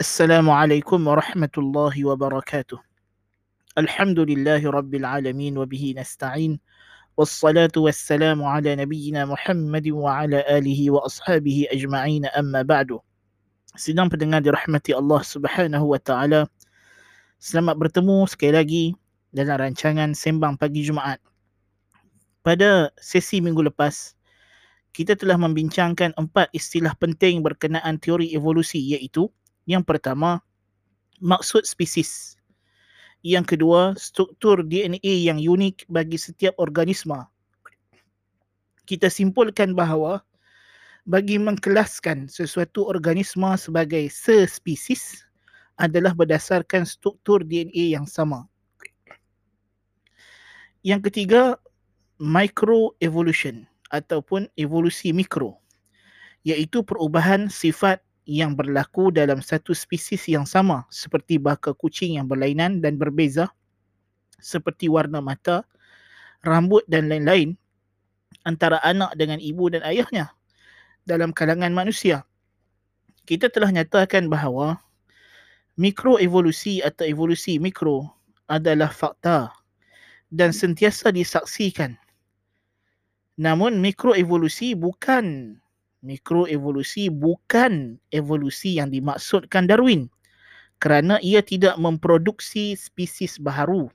السلام عليكم ورحمة الله وبركاته. الحمد لله رب العالمين وبه نستعين والصلاة والسلام على نبينا محمد وعلى آله وأصحابه أجمعين أما بعد. Sidang pendengar dirahmati Allah Subhanahu wa taala. Selamat bertemu sekali lagi dalam rancangan Sembang Pagi Jumaat. Pada sesi minggu lepas, kita telah membincangkan empat istilah penting berkenaan teori evolusi iaitu yang pertama, maksud spesies. Yang kedua, struktur DNA yang unik bagi setiap organisma. Kita simpulkan bahawa bagi mengkelaskan sesuatu organisma sebagai sespesies adalah berdasarkan struktur DNA yang sama. Yang ketiga, microevolution ataupun evolusi mikro iaitu perubahan sifat yang berlaku dalam satu spesies yang sama seperti bakal kucing yang berlainan dan berbeza seperti warna mata, rambut dan lain-lain antara anak dengan ibu dan ayahnya dalam kalangan manusia. Kita telah nyatakan bahawa mikroevolusi atau evolusi mikro adalah fakta dan sentiasa disaksikan. Namun mikroevolusi bukan mikroevolusi bukan evolusi yang dimaksudkan Darwin kerana ia tidak memproduksi spesies baharu.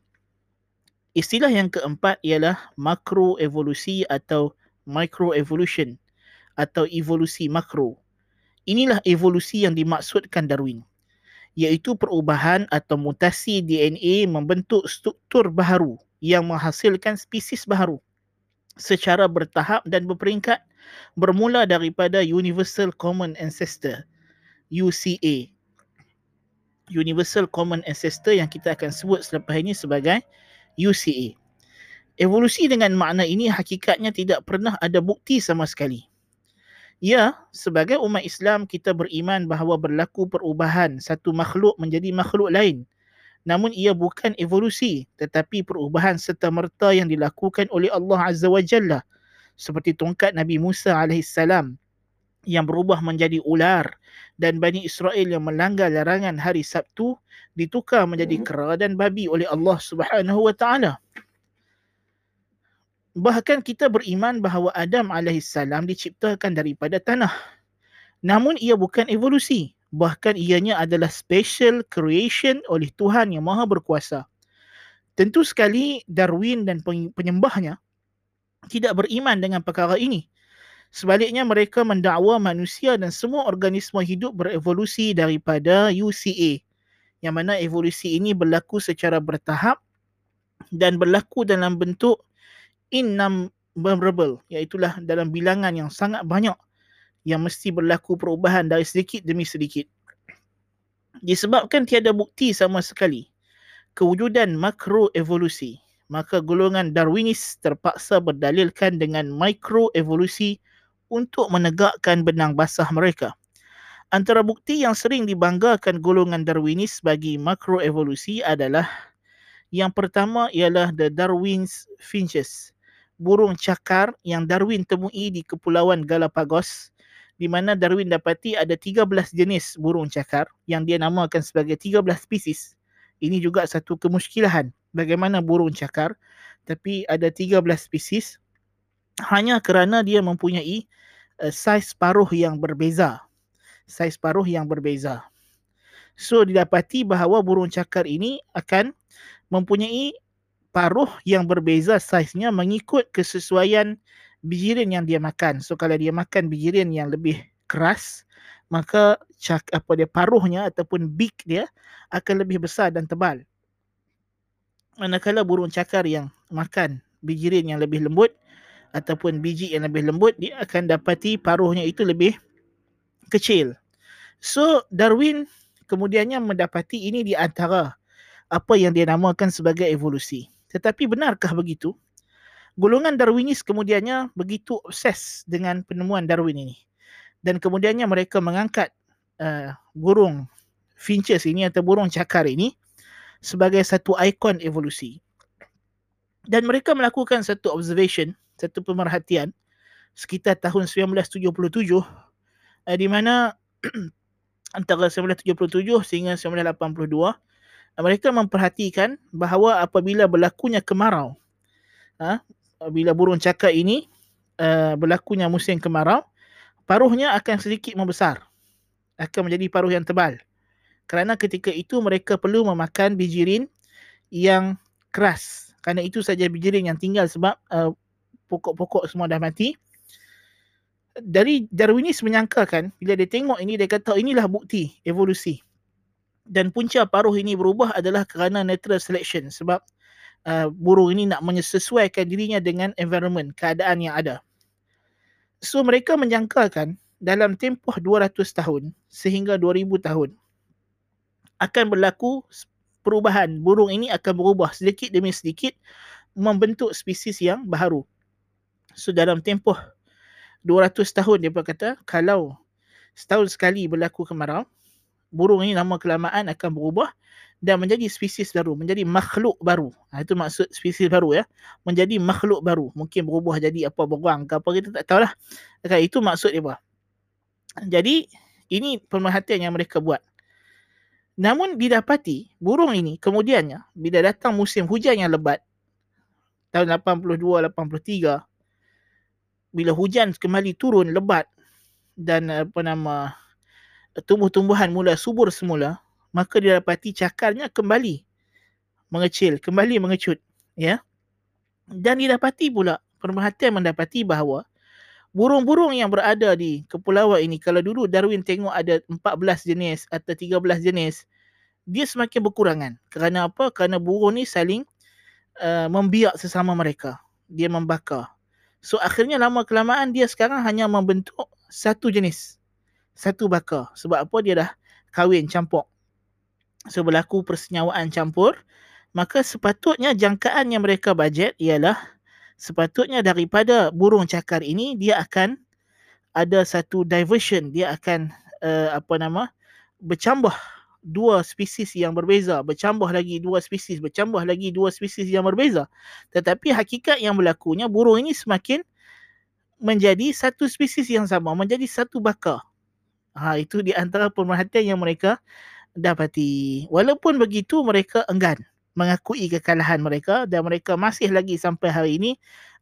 Istilah yang keempat ialah makroevolusi atau microevolution atau evolusi makro. Inilah evolusi yang dimaksudkan Darwin iaitu perubahan atau mutasi DNA membentuk struktur baharu yang menghasilkan spesies baharu secara bertahap dan berperingkat bermula daripada Universal Common Ancestor UCA Universal Common Ancestor yang kita akan sebut selepas ini sebagai UCA Evolusi dengan makna ini hakikatnya tidak pernah ada bukti sama sekali. Ya, sebagai umat Islam kita beriman bahawa berlaku perubahan satu makhluk menjadi makhluk lain. Namun ia bukan evolusi tetapi perubahan serta merta yang dilakukan oleh Allah Azza wa Jalla seperti tongkat Nabi Musa AS yang berubah menjadi ular dan Bani Israel yang melanggar larangan hari Sabtu ditukar menjadi kera dan babi oleh Allah Subhanahu wa taala. Bahkan kita beriman bahawa Adam AS diciptakan daripada tanah. Namun ia bukan evolusi. Bahkan ianya adalah special creation oleh Tuhan yang maha berkuasa. Tentu sekali Darwin dan penyembahnya tidak beriman dengan perkara ini. Sebaliknya mereka mendakwa manusia dan semua organisma hidup berevolusi daripada UCA. Yang mana evolusi ini berlaku secara bertahap dan berlaku dalam bentuk innumerable iaitulah dalam bilangan yang sangat banyak yang mesti berlaku perubahan dari sedikit demi sedikit. Disebabkan tiada bukti sama sekali kewujudan makroevolusi, maka golongan Darwinis terpaksa berdalilkan dengan mikroevolusi untuk menegakkan benang basah mereka. Antara bukti yang sering dibanggakan golongan Darwinis bagi makroevolusi adalah yang pertama ialah the Darwin's finches burung cakar yang Darwin temui di Kepulauan Galapagos di mana Darwin dapati ada 13 jenis burung cakar yang dia namakan sebagai 13 spesies. Ini juga satu kemuskilahan bagaimana burung cakar tapi ada 13 spesies hanya kerana dia mempunyai uh, saiz paruh yang berbeza. Saiz paruh yang berbeza. So didapati bahawa burung cakar ini akan mempunyai paruh yang berbeza saiznya mengikut kesesuaian bijirin yang dia makan. So kalau dia makan bijirin yang lebih keras, maka cak apa dia paruhnya ataupun beak dia akan lebih besar dan tebal. Manakala burung cakar yang makan bijirin yang lebih lembut ataupun biji yang lebih lembut, dia akan dapati paruhnya itu lebih kecil. So Darwin kemudiannya mendapati ini di antara apa yang dia namakan sebagai evolusi. Tetapi benarkah begitu? Golongan Darwinis kemudiannya begitu obses dengan penemuan Darwin ini. Dan kemudiannya mereka mengangkat uh, burung finches ini atau burung cakar ini sebagai satu ikon evolusi. Dan mereka melakukan satu observation, satu pemerhatian sekitar tahun 1977 uh, di mana antara 1977 sehingga 1982 mereka memperhatikan bahawa apabila berlakunya kemarau ha, bila burung cakar ini uh, berlakunya musim kemarau paruhnya akan sedikit membesar. Akan menjadi paruh yang tebal. Kerana ketika itu mereka perlu memakan bijirin yang keras. Kerana itu saja bijirin yang tinggal sebab uh, pokok-pokok semua dah mati. Dari Darwinis menyangkakan bila dia tengok ini dia kata inilah bukti evolusi. Dan punca paruh ini berubah adalah kerana natural selection sebab uh, burung ini nak menyesuaikan dirinya dengan environment keadaan yang ada. So mereka menjangkakan dalam tempoh 200 tahun sehingga 2000 tahun akan berlaku perubahan. Burung ini akan berubah sedikit demi sedikit membentuk spesies yang baru so dalam tempoh 200 tahun dia berkata kalau setahun sekali berlaku kemarau burung ini lama kelamaan akan berubah dan menjadi spesies baru, menjadi makhluk baru. Ha, itu maksud spesies baru ya. Menjadi makhluk baru. Mungkin berubah jadi apa berang ke apa kita tak tahulah. Okay, itu maksud dia. Jadi ini pemerhatian yang mereka buat. Namun didapati burung ini kemudiannya bila datang musim hujan yang lebat tahun 82 83 bila hujan kembali turun lebat dan apa nama tumbuh-tumbuhan mula subur semula maka didapati cakarnya kembali mengecil kembali mengecut ya dan didapati pula pemerhatian mendapati bahawa burung-burung yang berada di kepulauan ini kalau dulu Darwin tengok ada 14 jenis atau 13 jenis dia semakin berkurangan kerana apa kerana burung ni saling uh, membiak sesama mereka dia membakar So akhirnya lama kelamaan dia sekarang hanya membentuk satu jenis. Satu bakar. Sebab apa dia dah kahwin campur. So berlaku persenyawaan campur. Maka sepatutnya jangkaan yang mereka bajet ialah sepatutnya daripada burung cakar ini dia akan ada satu diversion. Dia akan uh, apa nama bercambah dua spesies yang berbeza, bercambah lagi dua spesies, bercambah lagi dua spesies yang berbeza. Tetapi hakikat yang berlakunya burung ini semakin menjadi satu spesies yang sama, menjadi satu bakar. Ha, itu di antara pemerhatian yang mereka dapati. Walaupun begitu mereka enggan mengakui kekalahan mereka dan mereka masih lagi sampai hari ini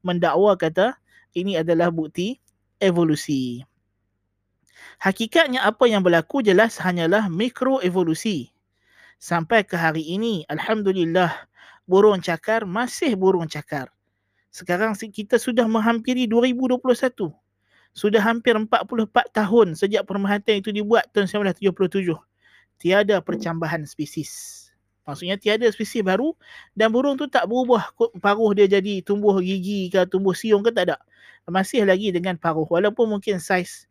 mendakwa kata ini adalah bukti evolusi. Hakikatnya apa yang berlaku jelas hanyalah mikroevolusi. Sampai ke hari ini, Alhamdulillah, burung cakar masih burung cakar. Sekarang kita sudah menghampiri 2021. Sudah hampir 44 tahun sejak pemerhatian itu dibuat tahun 1977. Tiada percambahan spesies. Maksudnya tiada spesies baru dan burung tu tak berubah paruh dia jadi tumbuh gigi ke tumbuh siung ke tak ada. Masih lagi dengan paruh walaupun mungkin saiz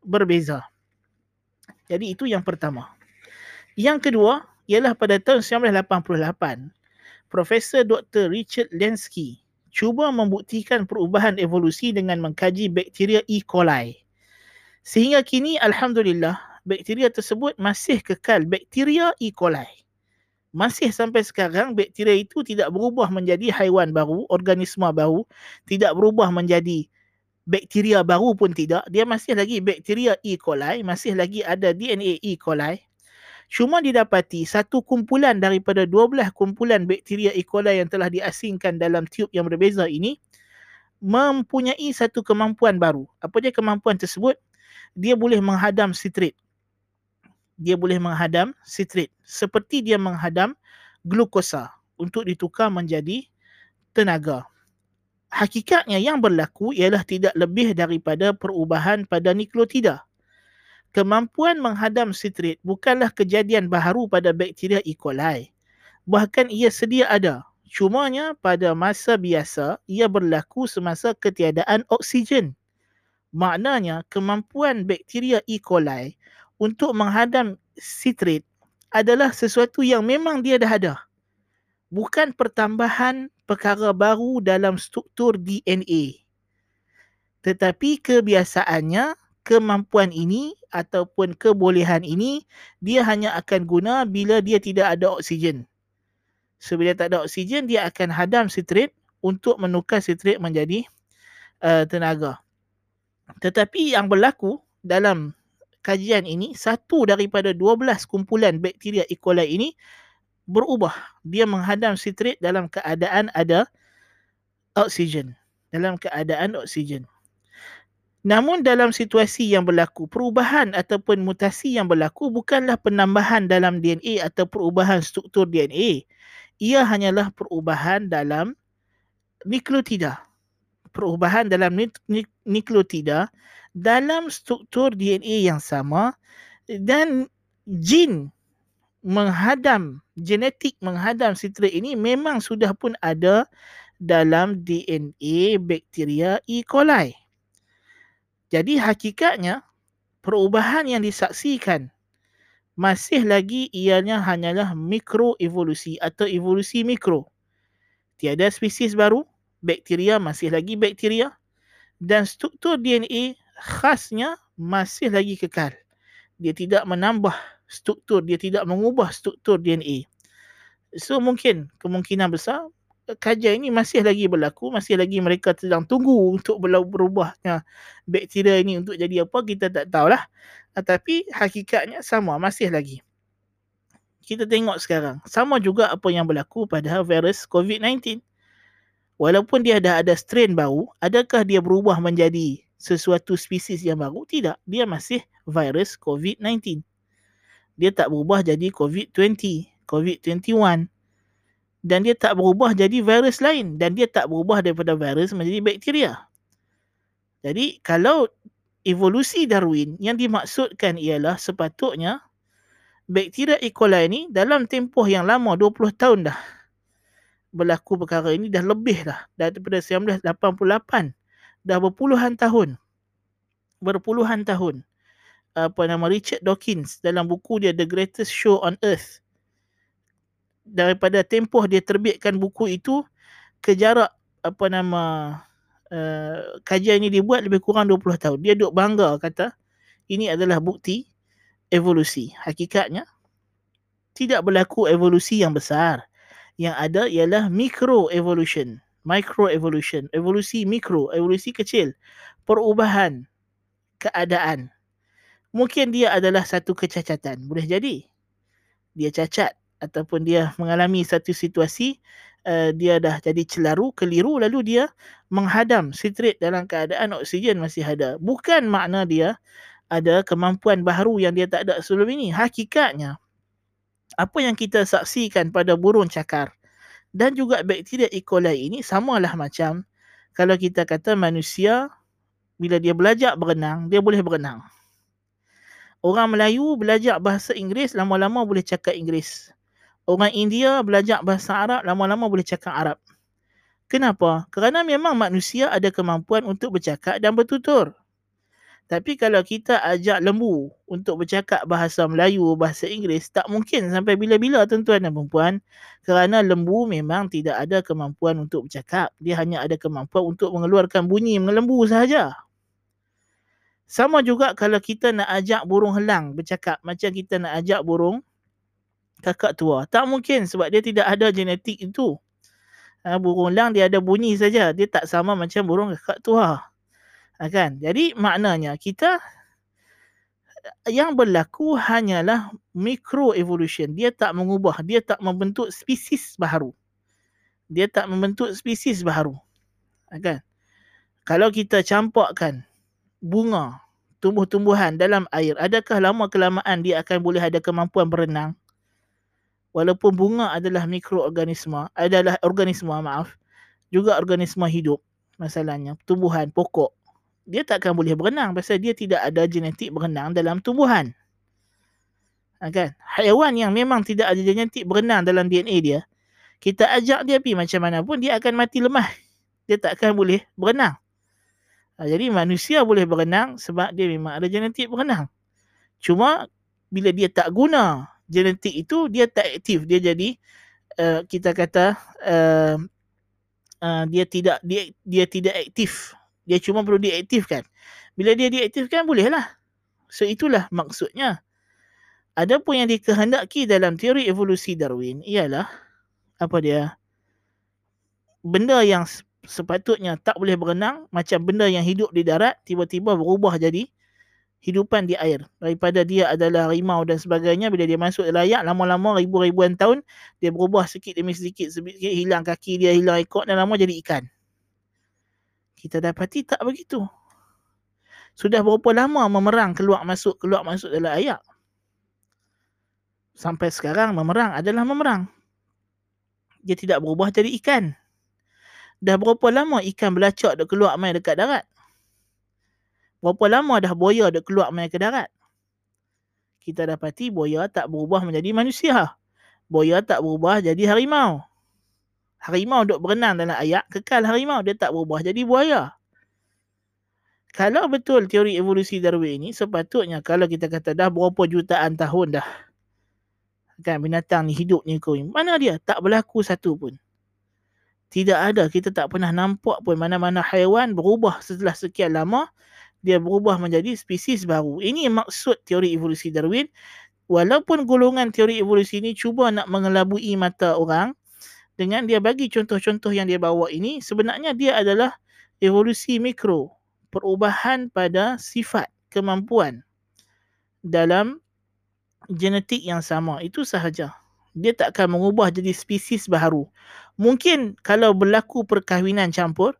berbeza. Jadi itu yang pertama. Yang kedua ialah pada tahun 1988, Profesor Dr. Richard Lenski cuba membuktikan perubahan evolusi dengan mengkaji bakteria E. coli. Sehingga kini alhamdulillah bakteria tersebut masih kekal bakteria E. coli. Masih sampai sekarang bakteria itu tidak berubah menjadi haiwan baru, organisma baru, tidak berubah menjadi bakteria baru pun tidak, dia masih lagi bakteria E. coli, masih lagi ada DNA E. coli. Cuma didapati satu kumpulan daripada 12 kumpulan bakteria E. coli yang telah diasingkan dalam tiub yang berbeza ini mempunyai satu kemampuan baru. Apa dia kemampuan tersebut? Dia boleh menghadam sitrit. Dia boleh menghadam sitrit seperti dia menghadam glukosa untuk ditukar menjadi tenaga hakikatnya yang berlaku ialah tidak lebih daripada perubahan pada nukleotida. Kemampuan menghadam sitrit bukanlah kejadian baharu pada bakteria E. coli. Bahkan ia sedia ada. Cumanya pada masa biasa ia berlaku semasa ketiadaan oksigen. Maknanya kemampuan bakteria E. coli untuk menghadam sitrit adalah sesuatu yang memang dia dah ada. Bukan pertambahan perkara baru dalam struktur DNA. Tetapi kebiasaannya, kemampuan ini ataupun kebolehan ini, dia hanya akan guna bila dia tidak ada oksigen. So, bila tak ada oksigen, dia akan hadam sitrit untuk menukar sitrit menjadi uh, tenaga. Tetapi yang berlaku dalam kajian ini satu daripada 12 kumpulan bakteria E. coli ini berubah. Dia menghadam sitrit dalam keadaan ada oksigen. Dalam keadaan oksigen. Namun dalam situasi yang berlaku, perubahan ataupun mutasi yang berlaku bukanlah penambahan dalam DNA atau perubahan struktur DNA. Ia hanyalah perubahan dalam nukleotida. Perubahan dalam nukleotida dalam struktur DNA yang sama dan jin menghadam, genetik menghadam sitrit ini memang sudah pun ada dalam DNA bakteria E. coli. Jadi hakikatnya perubahan yang disaksikan masih lagi ianya hanyalah mikroevolusi atau evolusi mikro. Tiada spesies baru, bakteria masih lagi bakteria dan struktur DNA khasnya masih lagi kekal. Dia tidak menambah struktur, dia tidak mengubah struktur DNA. So mungkin kemungkinan besar kajian ini masih lagi berlaku, masih lagi mereka sedang tunggu untuk berubahnya bakteria ini untuk jadi apa, kita tak tahulah. Tetapi hakikatnya sama, masih lagi. Kita tengok sekarang, sama juga apa yang berlaku pada virus COVID-19. Walaupun dia dah ada strain baru, adakah dia berubah menjadi sesuatu spesies yang baru? Tidak, dia masih virus COVID-19. Dia tak berubah jadi COVID-20, COVID-21 dan dia tak berubah jadi virus lain dan dia tak berubah daripada virus menjadi bakteria. Jadi kalau evolusi Darwin yang dimaksudkan ialah sepatutnya bakteria E. coli ini dalam tempoh yang lama 20 tahun dah berlaku perkara ini dah lebih dah daripada 1988 dah berpuluhan tahun berpuluhan tahun apa nama Richard Dawkins dalam buku dia The Greatest Show on Earth daripada tempoh dia terbitkan buku itu ke jarak apa nama uh, kajian ini dibuat lebih kurang 20 tahun. Dia duk bangga kata ini adalah bukti evolusi. Hakikatnya tidak berlaku evolusi yang besar. Yang ada ialah micro evolution, micro evolution, evolusi mikro, evolusi kecil, perubahan keadaan. Mungkin dia adalah satu kecacatan. Boleh jadi. Dia cacat ataupun dia mengalami satu situasi uh, dia dah jadi celaru, keliru lalu dia menghadam sitrit dalam keadaan oksigen masih ada. Bukan makna dia ada kemampuan baharu yang dia tak ada sebelum ini. Hakikatnya apa yang kita saksikan pada burung cakar dan juga bakteria E. coli ini samalah macam kalau kita kata manusia bila dia belajar berenang, dia boleh berenang. Orang Melayu belajar bahasa Inggeris, lama-lama boleh cakap Inggeris orang India belajar bahasa Arab lama-lama boleh cakap Arab. Kenapa? Kerana memang manusia ada kemampuan untuk bercakap dan bertutur. Tapi kalau kita ajak lembu untuk bercakap bahasa Melayu, bahasa Inggeris, tak mungkin sampai bila-bila tuan-tuan dan perempuan. Kerana lembu memang tidak ada kemampuan untuk bercakap. Dia hanya ada kemampuan untuk mengeluarkan bunyi mengelembu sahaja. Sama juga kalau kita nak ajak burung helang bercakap. Macam kita nak ajak burung kakak tua. Tak mungkin sebab dia tidak ada genetik itu. Ha, burung lang dia ada bunyi saja. Dia tak sama macam burung kakak tua. Ha, kan? Jadi maknanya kita yang berlaku hanyalah micro evolution. Dia tak mengubah. Dia tak membentuk spesies baru. Dia tak membentuk spesies baru. Ha, kan? Kalau kita campakkan bunga, tumbuh-tumbuhan dalam air, adakah lama kelamaan dia akan boleh ada kemampuan berenang? walaupun bunga adalah mikroorganisma adalah organisma maaf juga organisma hidup masalahnya tumbuhan pokok dia tak akan boleh berenang pasal dia tidak ada genetik berenang dalam tumbuhan. Ha, kan? Haiwan yang memang tidak ada genetik berenang dalam DNA dia kita ajak dia pergi macam mana pun dia akan mati lemah. Dia tak akan boleh berenang. Ha, jadi manusia boleh berenang sebab dia memang ada genetik berenang. Cuma bila dia tak guna genetik itu dia tak aktif. Dia jadi uh, kita kata uh, uh, dia tidak dia, dia tidak aktif dia cuma perlu diaktifkan. Bila dia diaktifkan bolehlah. So itulah maksudnya. Ada pun yang dikehendaki dalam teori evolusi Darwin ialah apa dia benda yang sepatutnya tak boleh berenang macam benda yang hidup di darat tiba-tiba berubah jadi hidupan di air. Daripada dia adalah harimau dan sebagainya bila dia masuk dalam air lama-lama ribu-ribuan tahun dia berubah sikit demi sedikit sedikit hilang kaki dia hilang ekor dan lama jadi ikan kita dapati tak begitu sudah berapa lama memerang keluar masuk keluar masuk dalam air sampai sekarang memerang adalah memerang dia tidak berubah jadi ikan dah berapa lama ikan belacak dok keluar mai dekat darat Berapa lama dah buaya dah keluar main ke darat? Kita dapati buaya tak berubah menjadi manusia. Buaya tak berubah jadi harimau. Harimau duk berenang dalam air, kekal harimau. Dia tak berubah jadi buaya. Kalau betul teori evolusi Darwin ini, sepatutnya kalau kita kata dah berapa jutaan tahun dah. Kan binatang ni hidup ni kau Mana dia? Tak berlaku satu pun. Tidak ada. Kita tak pernah nampak pun mana-mana haiwan berubah setelah sekian lama dia berubah menjadi spesies baru. Ini maksud teori evolusi Darwin. Walaupun golongan teori evolusi ini cuba nak mengelabui mata orang dengan dia bagi contoh-contoh yang dia bawa ini, sebenarnya dia adalah evolusi mikro. Perubahan pada sifat, kemampuan dalam genetik yang sama. Itu sahaja. Dia tak akan mengubah jadi spesies baru. Mungkin kalau berlaku perkahwinan campur,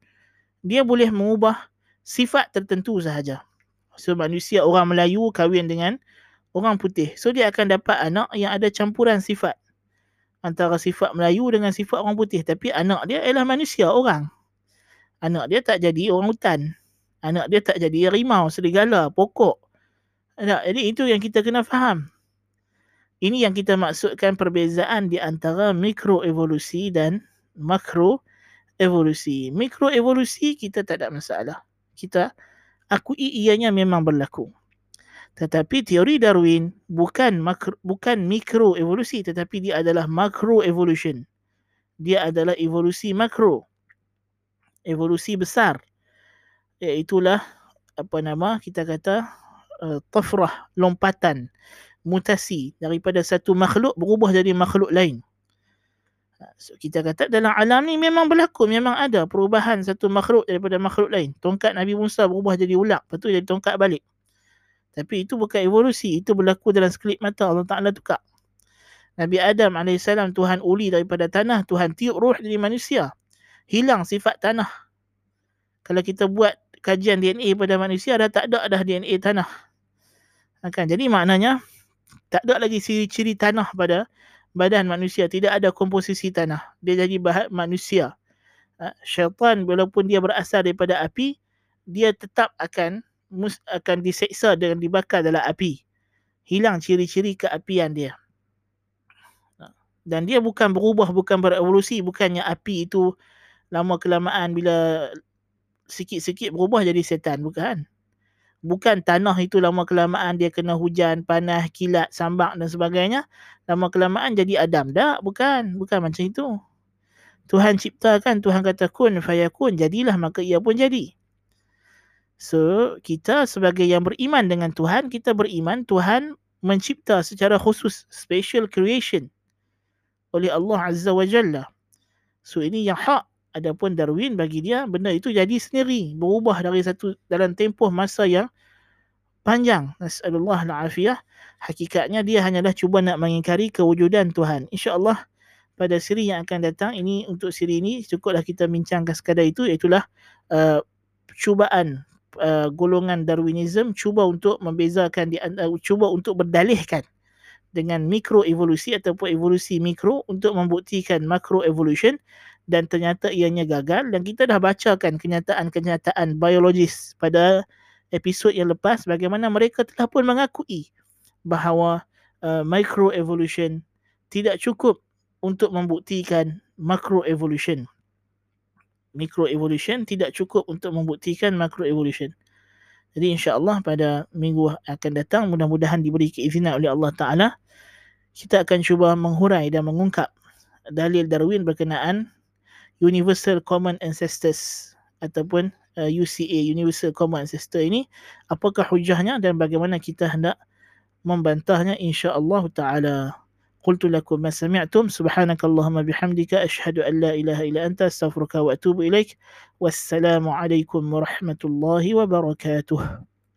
dia boleh mengubah sifat tertentu sahaja. So manusia orang Melayu kahwin dengan orang putih. So dia akan dapat anak yang ada campuran sifat. Antara sifat Melayu dengan sifat orang putih. Tapi anak dia ialah manusia, orang. Anak dia tak jadi orang hutan. Anak dia tak jadi rimau, serigala, pokok. Jadi itu yang kita kena faham. Ini yang kita maksudkan perbezaan di antara mikroevolusi dan makroevolusi. Mikroevolusi kita tak ada masalah kita akui ianya memang berlaku. Tetapi teori Darwin bukan makro, bukan mikro evolusi tetapi dia adalah makro evolution. Dia adalah evolusi makro. Evolusi besar. Iaitulah apa nama kita kata uh, tafrah, lompatan, mutasi daripada satu makhluk berubah jadi makhluk lain. So, kita kata dalam alam ni memang berlaku, memang ada perubahan satu makhluk daripada makhluk lain. Tongkat Nabi Musa berubah jadi ular, lepas tu jadi tongkat balik. Tapi itu bukan evolusi, itu berlaku dalam sekelip mata Allah Ta'ala tukar. Nabi Adam AS Tuhan uli daripada tanah, Tuhan tiup roh dari manusia. Hilang sifat tanah. Kalau kita buat kajian DNA pada manusia, dah tak ada dah DNA tanah. Kan? Jadi maknanya, tak ada lagi ciri-ciri tanah pada badan manusia tidak ada komposisi tanah dia jadi bahan manusia ha, syaitan walaupun dia berasal daripada api dia tetap akan akan diseksa dengan dibakar dalam api hilang ciri-ciri keapian dia dan dia bukan berubah bukan berevolusi bukannya api itu lama kelamaan bila sikit-sikit berubah jadi setan bukan bukan tanah itu lama kelamaan dia kena hujan, panas, kilat, sambak dan sebagainya. Lama kelamaan jadi Adam. Tak, bukan. Bukan macam itu. Tuhan ciptakan, Tuhan kata kun, fayakun, jadilah maka ia pun jadi. So, kita sebagai yang beriman dengan Tuhan, kita beriman Tuhan mencipta secara khusus, special creation oleh Allah Azza wa Jalla. So, ini yang hak Adapun Darwin bagi dia benda itu jadi sendiri berubah dari satu dalam tempoh masa yang panjang. Nasallallahu alafiyah. Hakikatnya dia hanyalah cuba nak mengingkari kewujudan Tuhan. Insya-Allah pada siri yang akan datang ini untuk siri ini cukuplah kita bincangkan sekadar itu iaitu uh, cubaan uh, golongan Darwinism cuba untuk membezakan di uh, cuba untuk berdalihkan dengan mikroevolusi ataupun evolusi mikro untuk membuktikan makro evolution dan ternyata ianya gagal dan kita dah bacakan kenyataan-kenyataan biologis pada episod yang lepas bagaimana mereka telah pun mengakui bahawa uh, microevolution tidak cukup untuk membuktikan macroevolution. Microevolution tidak cukup untuk membuktikan macroevolution. Jadi insya-Allah pada minggu akan datang mudah-mudahan diberi keizinan oleh Allah Taala kita akan cuba menghurai dan mengungkap dalil Darwin berkenaan Universal Common Ancestors ataupun uh, UCA Universal Common Ancestor ini apakah hujahnya dan bagaimana kita hendak membantahnya insya-Allah taala قلت لكم ما سمعتم سبحانك اللهم بحمدك أشهد أن لا إله إلا أنت أستغفرك وأتوب إليك والسلام عليكم ورحمة الله وبركاته.